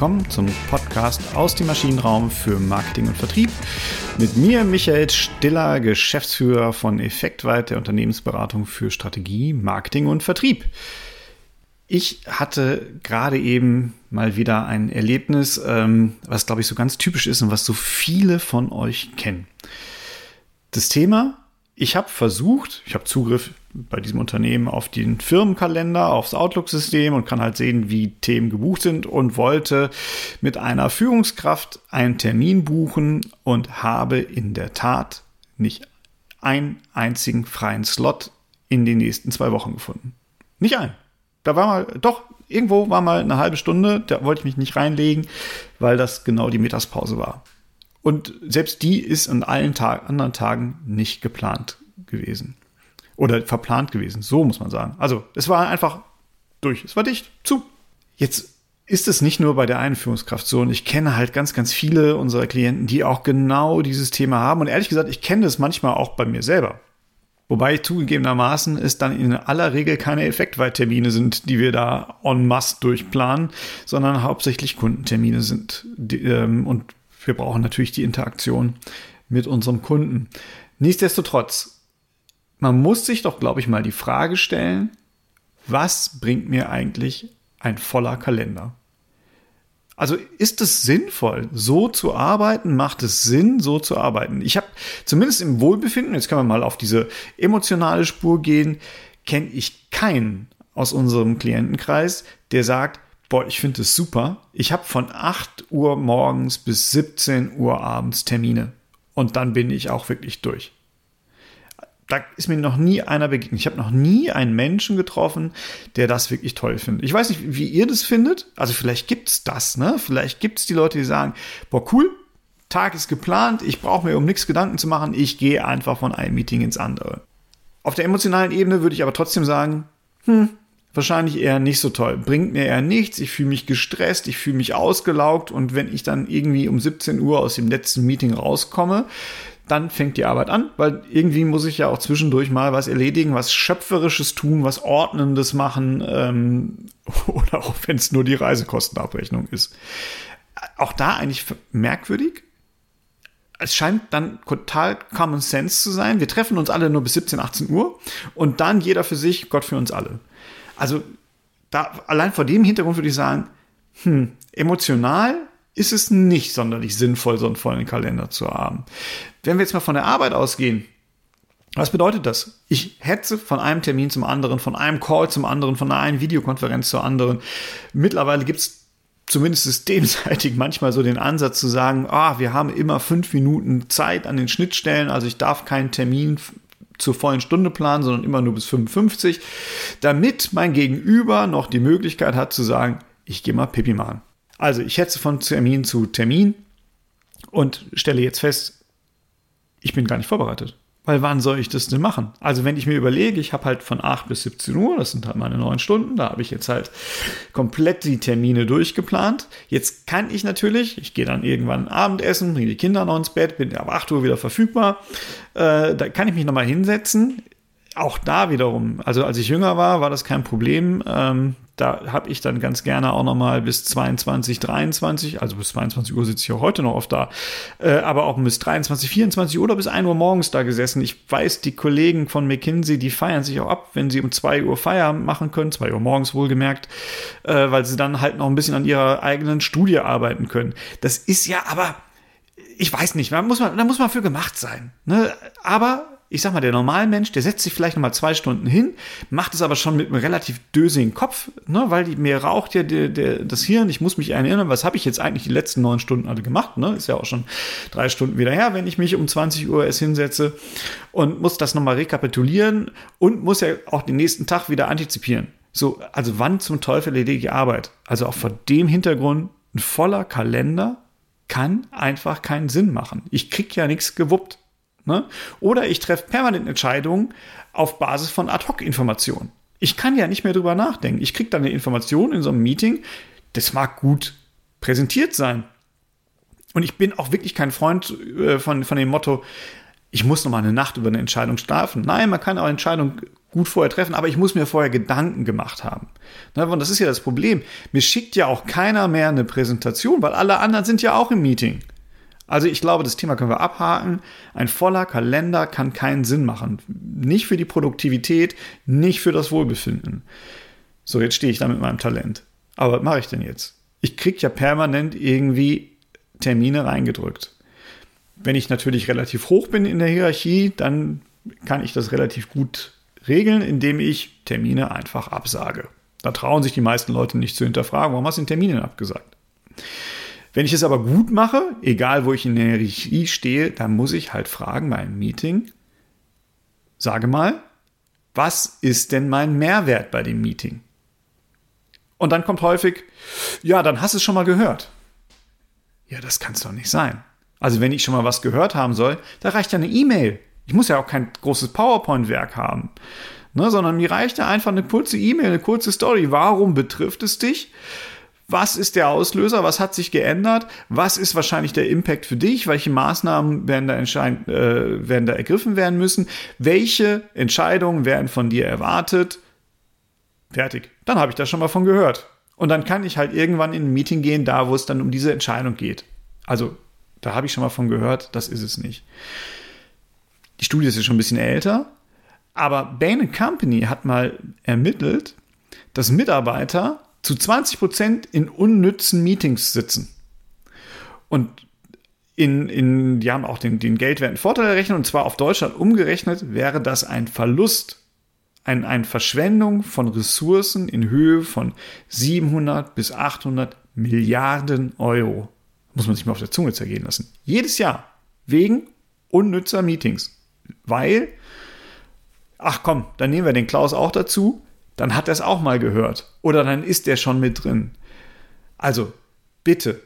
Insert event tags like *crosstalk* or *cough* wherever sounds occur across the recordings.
willkommen zum Podcast aus dem Maschinenraum für Marketing und Vertrieb. Mit mir Michael Stiller, Geschäftsführer von Effektweit der Unternehmensberatung für Strategie, Marketing und Vertrieb. Ich hatte gerade eben mal wieder ein Erlebnis, ähm, was glaube ich so ganz typisch ist und was so viele von euch kennen. Das Thema ich habe versucht, ich habe Zugriff bei diesem Unternehmen auf den Firmenkalender, aufs Outlook-System und kann halt sehen, wie Themen gebucht sind und wollte mit einer Führungskraft einen Termin buchen und habe in der Tat nicht einen einzigen freien Slot in den nächsten zwei Wochen gefunden. Nicht einen. Da war mal, doch, irgendwo war mal eine halbe Stunde, da wollte ich mich nicht reinlegen, weil das genau die Mittagspause war. Und selbst die ist an allen Tag, anderen Tagen nicht geplant gewesen. Oder verplant gewesen, so muss man sagen. Also es war einfach durch, es war dicht, zu. Jetzt ist es nicht nur bei der Einführungskraft so und ich kenne halt ganz, ganz viele unserer Klienten, die auch genau dieses Thema haben. Und ehrlich gesagt, ich kenne das manchmal auch bei mir selber. Wobei zugegebenermaßen es dann in aller Regel keine Effektweittermine sind, die wir da en masse durchplanen, sondern hauptsächlich Kundentermine sind. Ähm, und wir brauchen natürlich die Interaktion mit unserem Kunden. Nichtsdestotrotz, man muss sich doch, glaube ich, mal die Frage stellen, was bringt mir eigentlich ein voller Kalender? Also ist es sinnvoll, so zu arbeiten? Macht es Sinn, so zu arbeiten? Ich habe zumindest im Wohlbefinden, jetzt können wir mal auf diese emotionale Spur gehen, kenne ich keinen aus unserem Klientenkreis, der sagt, boah, ich finde es super. Ich habe von 8 Uhr morgens bis 17 Uhr abends Termine. Und dann bin ich auch wirklich durch. Da ist mir noch nie einer begegnet. Ich habe noch nie einen Menschen getroffen, der das wirklich toll findet. Ich weiß nicht, wie ihr das findet. Also vielleicht gibt es das, ne? Vielleicht gibt es die Leute, die sagen, boah, cool, Tag ist geplant, ich brauche mir um nichts Gedanken zu machen, ich gehe einfach von einem Meeting ins andere. Auf der emotionalen Ebene würde ich aber trotzdem sagen, hm, wahrscheinlich eher nicht so toll. Bringt mir eher nichts. Ich fühle mich gestresst, ich fühle mich ausgelaugt und wenn ich dann irgendwie um 17 Uhr aus dem letzten Meeting rauskomme, dann fängt die Arbeit an, weil irgendwie muss ich ja auch zwischendurch mal was erledigen, was Schöpferisches tun, was Ordnendes machen ähm, *laughs* oder auch wenn es nur die Reisekostenabrechnung ist. Auch da eigentlich merkwürdig. Es scheint dann total Common Sense zu sein. Wir treffen uns alle nur bis 17, 18 Uhr und dann jeder für sich, Gott für uns alle. Also da, allein vor dem Hintergrund würde ich sagen, hm, emotional ist es nicht sonderlich sinnvoll, so einen vollen Kalender zu haben. Wenn wir jetzt mal von der Arbeit ausgehen, was bedeutet das? Ich hetze von einem Termin zum anderen, von einem Call zum anderen, von einer Videokonferenz zur anderen. Mittlerweile gibt es zumindest systemseitig *laughs* manchmal so den Ansatz zu sagen, ah, wir haben immer fünf Minuten Zeit an den Schnittstellen, also ich darf keinen Termin zur vollen Stunde planen, sondern immer nur bis 55, damit mein Gegenüber noch die Möglichkeit hat zu sagen, ich gehe mal Pipi machen. Also ich hetze von Termin zu Termin und stelle jetzt fest, ich bin gar nicht vorbereitet. Weil wann soll ich das denn machen? Also wenn ich mir überlege, ich habe halt von 8 bis 17 Uhr, das sind halt meine neun Stunden, da habe ich jetzt halt komplett die Termine durchgeplant. Jetzt kann ich natürlich, ich gehe dann irgendwann Abendessen, bringe die Kinder noch ins Bett, bin ab 8 Uhr wieder verfügbar. Äh, da kann ich mich nochmal hinsetzen, auch da wiederum, also als ich jünger war, war das kein Problem. Ähm, da habe ich dann ganz gerne auch noch mal bis 22, 23, also bis 22 Uhr sitze ich auch heute noch oft da, äh, aber auch bis 23, 24 Uhr oder bis 1 Uhr morgens da gesessen. Ich weiß, die Kollegen von McKinsey, die feiern sich auch ab, wenn sie um 2 Uhr Feierabend machen können, 2 Uhr morgens wohlgemerkt, äh, weil sie dann halt noch ein bisschen an ihrer eigenen Studie arbeiten können. Das ist ja aber, ich weiß nicht, da muss man, da muss man für gemacht sein. Ne? Aber ich sag mal, der normale Mensch, der setzt sich vielleicht nochmal zwei Stunden hin, macht es aber schon mit einem relativ dösigen Kopf, ne, weil die, mir raucht ja der, der, das Hirn. Ich muss mich erinnern, was habe ich jetzt eigentlich die letzten neun Stunden alle gemacht? Ne? Ist ja auch schon drei Stunden wieder her, wenn ich mich um 20 Uhr erst hinsetze und muss das nochmal rekapitulieren und muss ja auch den nächsten Tag wieder antizipieren. So, also wann zum Teufel erledige ich Arbeit? Also auch vor dem Hintergrund ein voller Kalender kann einfach keinen Sinn machen. Ich krieg ja nichts gewuppt. Ne? Oder ich treffe permanent Entscheidungen auf Basis von Ad-Hoc-Informationen. Ich kann ja nicht mehr drüber nachdenken. Ich kriege dann eine Information in so einem Meeting, das mag gut präsentiert sein. Und ich bin auch wirklich kein Freund äh, von, von dem Motto, ich muss noch mal eine Nacht über eine Entscheidung schlafen. Nein, man kann auch Entscheidungen gut vorher treffen, aber ich muss mir vorher Gedanken gemacht haben. Und das ist ja das Problem. Mir schickt ja auch keiner mehr eine Präsentation, weil alle anderen sind ja auch im Meeting. Also ich glaube, das Thema können wir abhaken. Ein voller Kalender kann keinen Sinn machen. Nicht für die Produktivität, nicht für das Wohlbefinden. So, jetzt stehe ich da mit meinem Talent. Aber was mache ich denn jetzt? Ich kriege ja permanent irgendwie Termine reingedrückt. Wenn ich natürlich relativ hoch bin in der Hierarchie, dann kann ich das relativ gut regeln, indem ich Termine einfach absage. Da trauen sich die meisten Leute nicht zu hinterfragen, warum hast du den Termin abgesagt? Wenn ich es aber gut mache, egal wo ich in der Hierarchie stehe, dann muss ich halt fragen bei einem Meeting, sage mal, was ist denn mein Mehrwert bei dem Meeting? Und dann kommt häufig, ja, dann hast du es schon mal gehört. Ja, das kann es doch nicht sein. Also wenn ich schon mal was gehört haben soll, da reicht ja eine E-Mail. Ich muss ja auch kein großes PowerPoint-Werk haben. Ne, sondern mir reicht ja einfach eine kurze E-Mail, eine kurze Story. Warum betrifft es dich? Was ist der Auslöser? Was hat sich geändert? Was ist wahrscheinlich der Impact für dich? Welche Maßnahmen werden da, äh, werden da ergriffen werden müssen? Welche Entscheidungen werden von dir erwartet? Fertig. Dann habe ich da schon mal von gehört. Und dann kann ich halt irgendwann in ein Meeting gehen, da wo es dann um diese Entscheidung geht. Also, da habe ich schon mal von gehört, das ist es nicht. Die Studie ist ja schon ein bisschen älter, aber Bain Company hat mal ermittelt, dass Mitarbeiter zu 20 Prozent in unnützen Meetings sitzen. Und in, in, die haben auch den, den geldwerten Vorteil errechnet, und zwar auf Deutschland umgerechnet, wäre das ein Verlust, ein, eine Verschwendung von Ressourcen in Höhe von 700 bis 800 Milliarden Euro. Muss man sich mal auf der Zunge zergehen lassen. Jedes Jahr. Wegen unnützer Meetings. Weil, ach komm, dann nehmen wir den Klaus auch dazu dann hat er es auch mal gehört. Oder dann ist er schon mit drin. Also, bitte,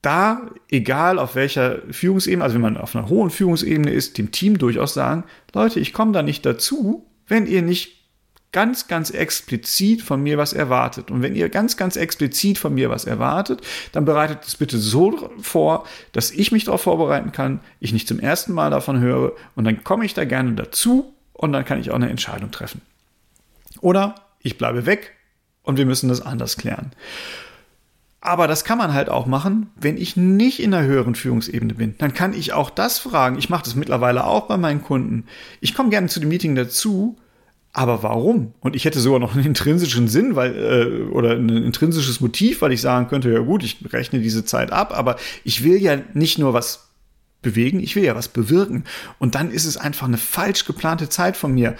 da, egal auf welcher Führungsebene, also wenn man auf einer hohen Führungsebene ist, dem Team durchaus sagen, Leute, ich komme da nicht dazu, wenn ihr nicht ganz, ganz explizit von mir was erwartet. Und wenn ihr ganz, ganz explizit von mir was erwartet, dann bereitet es bitte so vor, dass ich mich darauf vorbereiten kann, ich nicht zum ersten Mal davon höre und dann komme ich da gerne dazu und dann kann ich auch eine Entscheidung treffen. Oder ich bleibe weg und wir müssen das anders klären. Aber das kann man halt auch machen, wenn ich nicht in der höheren Führungsebene bin. Dann kann ich auch das fragen. Ich mache das mittlerweile auch bei meinen Kunden. Ich komme gerne zu dem Meeting dazu, aber warum? Und ich hätte sogar noch einen intrinsischen Sinn, weil äh, oder ein intrinsisches Motiv, weil ich sagen könnte, ja gut, ich rechne diese Zeit ab, aber ich will ja nicht nur was bewegen, ich will ja was bewirken. Und dann ist es einfach eine falsch geplante Zeit von mir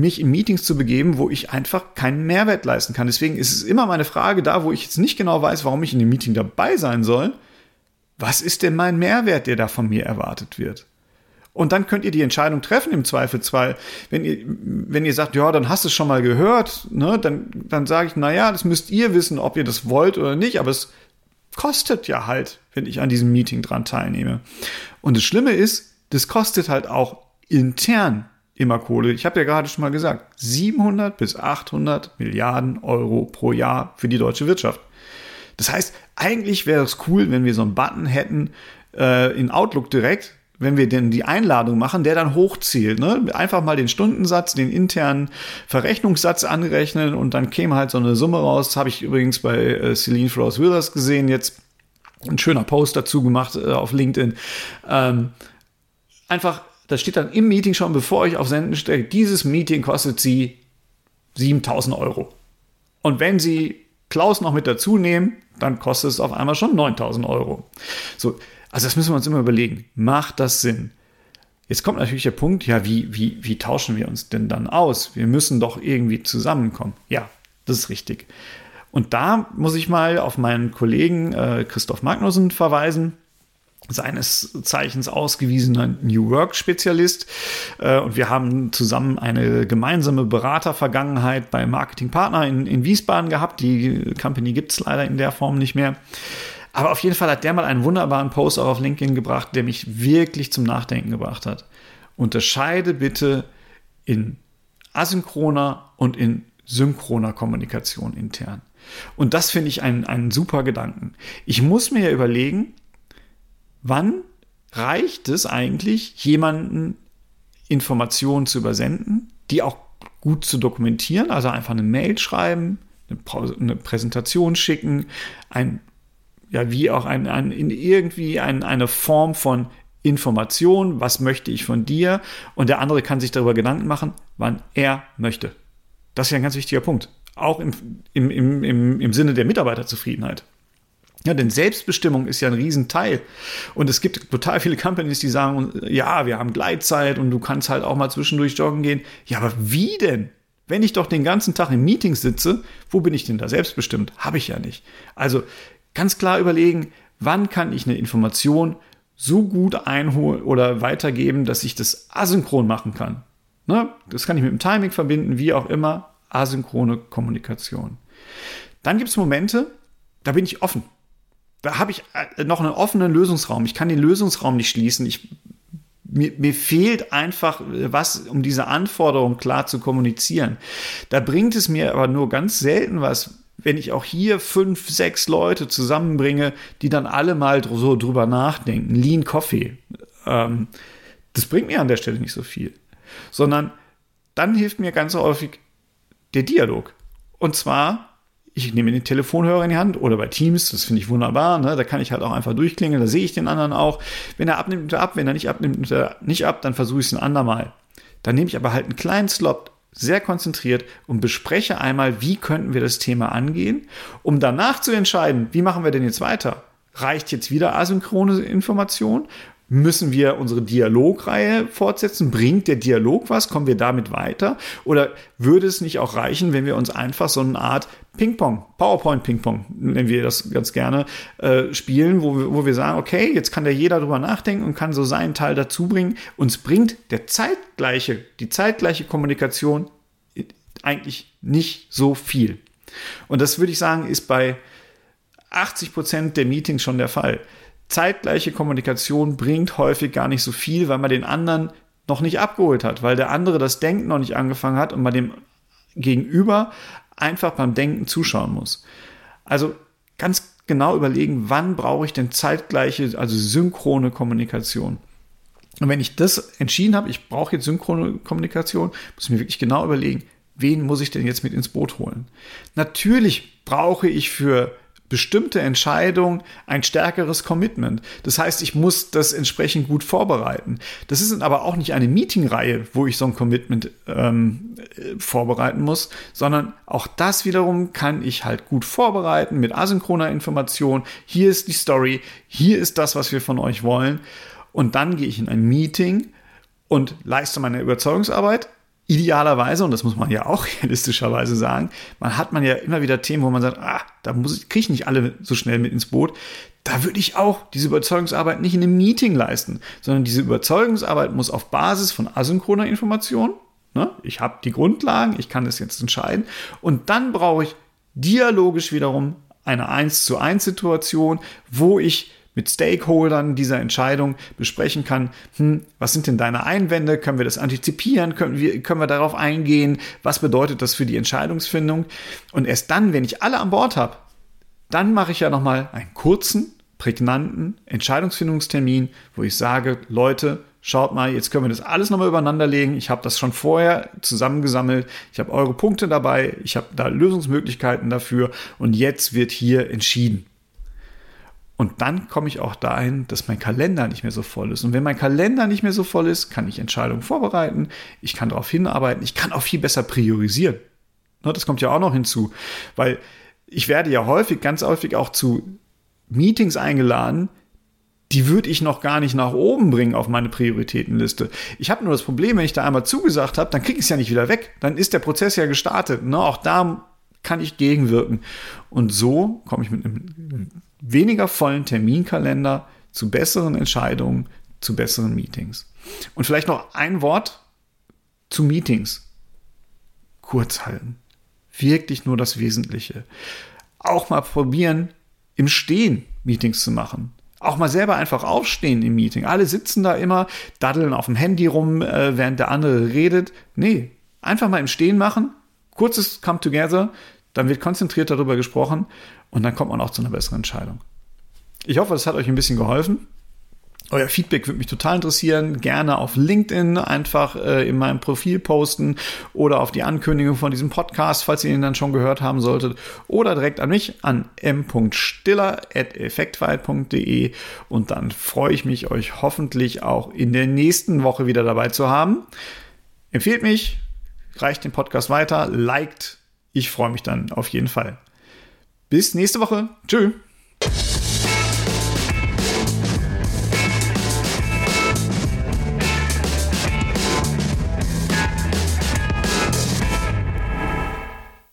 mich in Meetings zu begeben, wo ich einfach keinen Mehrwert leisten kann. Deswegen ist es immer meine Frage da, wo ich jetzt nicht genau weiß, warum ich in dem Meeting dabei sein soll. Was ist denn mein Mehrwert, der da von mir erwartet wird? Und dann könnt ihr die Entscheidung treffen im Zweifelsfall. Wenn ihr, wenn ihr sagt, ja, dann hast du es schon mal gehört, ne, dann, dann sage ich, na ja, das müsst ihr wissen, ob ihr das wollt oder nicht, aber es kostet ja halt, wenn ich an diesem Meeting dran teilnehme. Und das Schlimme ist, das kostet halt auch intern immer Kohle. Ich habe ja gerade schon mal gesagt, 700 bis 800 Milliarden Euro pro Jahr für die deutsche Wirtschaft. Das heißt, eigentlich wäre es cool, wenn wir so einen Button hätten äh, in Outlook direkt, wenn wir denn die Einladung machen, der dann hochzählt. Ne? Einfach mal den Stundensatz, den internen Verrechnungssatz anrechnen und dann käme halt so eine Summe raus. Das habe ich übrigens bei äh, Celine Frost Withers gesehen jetzt. Ein schöner Post dazu gemacht äh, auf LinkedIn. Ähm, einfach das steht dann im Meeting schon, bevor ich auf Senden stelle, dieses Meeting kostet Sie 7000 Euro. Und wenn Sie Klaus noch mit dazu nehmen, dann kostet es auf einmal schon 9000 Euro. So, also das müssen wir uns immer überlegen. Macht das Sinn? Jetzt kommt natürlich der Punkt, ja, wie, wie, wie tauschen wir uns denn dann aus? Wir müssen doch irgendwie zusammenkommen. Ja, das ist richtig. Und da muss ich mal auf meinen Kollegen äh, Christoph Magnussen verweisen seines Zeichens ausgewiesener New Work-Spezialist. Äh, und wir haben zusammen eine gemeinsame Beratervergangenheit bei Marketing Partner in, in Wiesbaden gehabt. Die Company gibt es leider in der Form nicht mehr. Aber auf jeden Fall hat der mal einen wunderbaren Post auch auf LinkedIn gebracht, der mich wirklich zum Nachdenken gebracht hat. Unterscheide bitte in asynchroner und in synchroner Kommunikation intern. Und das finde ich einen, einen super Gedanken. Ich muss mir ja überlegen, wann reicht es eigentlich, jemanden Informationen zu übersenden, die auch gut zu dokumentieren, also einfach eine Mail schreiben, eine, Präsentation schicken, ein, ja, wie auch ein, ein in irgendwie ein, eine Form von Information, was möchte ich von dir und der andere kann sich darüber Gedanken machen, wann er möchte. Das ist ja ein ganz wichtiger Punkt. Auch im, im, im, im Sinne der Mitarbeiterzufriedenheit. Ja, denn Selbstbestimmung ist ja ein Riesenteil. Und es gibt total viele Companies, die sagen, ja, wir haben Gleitzeit und du kannst halt auch mal zwischendurch joggen gehen. Ja, aber wie denn? Wenn ich doch den ganzen Tag in Meetings sitze, wo bin ich denn da selbstbestimmt? Habe ich ja nicht. Also ganz klar überlegen, wann kann ich eine Information so gut einholen oder weitergeben, dass ich das asynchron machen kann. Ne? Das kann ich mit dem Timing verbinden, wie auch immer. Asynchrone Kommunikation. Dann gibt es Momente, da bin ich offen. Da habe ich äh, noch einen offenen Lösungsraum. Ich kann den Lösungsraum nicht schließen. Ich, mir, mir fehlt einfach was, um diese Anforderung klar zu kommunizieren. Da bringt es mir aber nur ganz selten was, wenn ich auch hier fünf, sechs Leute zusammenbringe, die dann alle mal so drüber nachdenken. Lean Coffee. Ähm, das bringt mir an der Stelle nicht so viel. Sondern dann hilft mir ganz häufig der Dialog. Und zwar, ich nehme den Telefonhörer in die Hand oder bei Teams, das finde ich wunderbar, ne? da kann ich halt auch einfach durchklingeln, da sehe ich den anderen auch. Wenn er abnimmt, nimmt er ab, wenn er nicht abnimmt, nimmt er nicht ab, dann versuche ich es ein andermal. Dann nehme ich aber halt einen kleinen Slot sehr konzentriert und bespreche einmal, wie könnten wir das Thema angehen, um danach zu entscheiden, wie machen wir denn jetzt weiter? Reicht jetzt wieder asynchrone Information? Müssen wir unsere Dialogreihe fortsetzen? Bringt der Dialog was? Kommen wir damit weiter? Oder würde es nicht auch reichen, wenn wir uns einfach so eine Art Ping-Pong, PowerPoint-Ping-Pong, nennen wir das ganz gerne, äh, spielen, wo wir, wo wir sagen, okay, jetzt kann da jeder drüber nachdenken und kann so seinen Teil dazu bringen. Uns bringt der zeitgleiche, die zeitgleiche Kommunikation eigentlich nicht so viel. Und das würde ich sagen, ist bei 80 Prozent der Meetings schon der Fall zeitgleiche Kommunikation bringt häufig gar nicht so viel, weil man den anderen noch nicht abgeholt hat, weil der andere das Denken noch nicht angefangen hat und man dem Gegenüber einfach beim Denken zuschauen muss. Also ganz genau überlegen, wann brauche ich denn zeitgleiche, also synchrone Kommunikation. Und wenn ich das entschieden habe, ich brauche jetzt synchrone Kommunikation, muss ich mir wirklich genau überlegen, wen muss ich denn jetzt mit ins Boot holen? Natürlich brauche ich für bestimmte Entscheidung ein stärkeres Commitment. Das heißt, ich muss das entsprechend gut vorbereiten. Das ist aber auch nicht eine Meetingreihe, wo ich so ein Commitment ähm, vorbereiten muss, sondern auch das wiederum kann ich halt gut vorbereiten mit asynchroner Information. Hier ist die Story, hier ist das, was wir von euch wollen. Und dann gehe ich in ein Meeting und leiste meine Überzeugungsarbeit idealerweise, und das muss man ja auch *laughs* realistischerweise sagen, man hat man ja immer wieder Themen, wo man sagt, ah, da muss kriege ich nicht alle so schnell mit ins Boot. Da würde ich auch diese Überzeugungsarbeit nicht in einem Meeting leisten, sondern diese Überzeugungsarbeit muss auf Basis von asynchroner Information, ne, ich habe die Grundlagen, ich kann das jetzt entscheiden, und dann brauche ich dialogisch wiederum eine 1 zu 1 Situation, wo ich mit Stakeholdern dieser Entscheidung besprechen kann, hm, was sind denn deine Einwände, können wir das antizipieren, können wir, können wir darauf eingehen, was bedeutet das für die Entscheidungsfindung. Und erst dann, wenn ich alle an Bord habe, dann mache ich ja nochmal einen kurzen, prägnanten Entscheidungsfindungstermin, wo ich sage, Leute, schaut mal, jetzt können wir das alles nochmal übereinander legen. Ich habe das schon vorher zusammengesammelt. Ich habe eure Punkte dabei. Ich habe da Lösungsmöglichkeiten dafür. Und jetzt wird hier entschieden. Und dann komme ich auch dahin, dass mein Kalender nicht mehr so voll ist. Und wenn mein Kalender nicht mehr so voll ist, kann ich Entscheidungen vorbereiten, ich kann darauf hinarbeiten, ich kann auch viel besser priorisieren. Ne, das kommt ja auch noch hinzu, weil ich werde ja häufig, ganz häufig auch zu Meetings eingeladen, die würde ich noch gar nicht nach oben bringen auf meine Prioritätenliste. Ich habe nur das Problem, wenn ich da einmal zugesagt habe, dann kriege ich es ja nicht wieder weg. Dann ist der Prozess ja gestartet. Ne? Auch da kann ich gegenwirken. Und so komme ich mit einem weniger vollen Terminkalender zu besseren Entscheidungen, zu besseren Meetings. Und vielleicht noch ein Wort zu Meetings. Kurz halten. Wirklich nur das Wesentliche. Auch mal probieren, im Stehen Meetings zu machen. Auch mal selber einfach aufstehen im Meeting. Alle sitzen da immer, daddeln auf dem Handy rum, äh, während der andere redet. Nee, einfach mal im Stehen machen. Kurzes Come Together. Dann wird konzentriert darüber gesprochen und dann kommt man auch zu einer besseren Entscheidung. Ich hoffe, das hat euch ein bisschen geholfen. Euer Feedback würde mich total interessieren. Gerne auf LinkedIn einfach äh, in meinem Profil posten oder auf die Ankündigung von diesem Podcast, falls ihr ihn dann schon gehört haben solltet. Oder direkt an mich an m.stiller.effektweit.de und dann freue ich mich, euch hoffentlich auch in der nächsten Woche wieder dabei zu haben. Empfehlt mich, reicht den Podcast weiter, liked. Ich freue mich dann auf jeden Fall. Bis nächste Woche. Tschüss.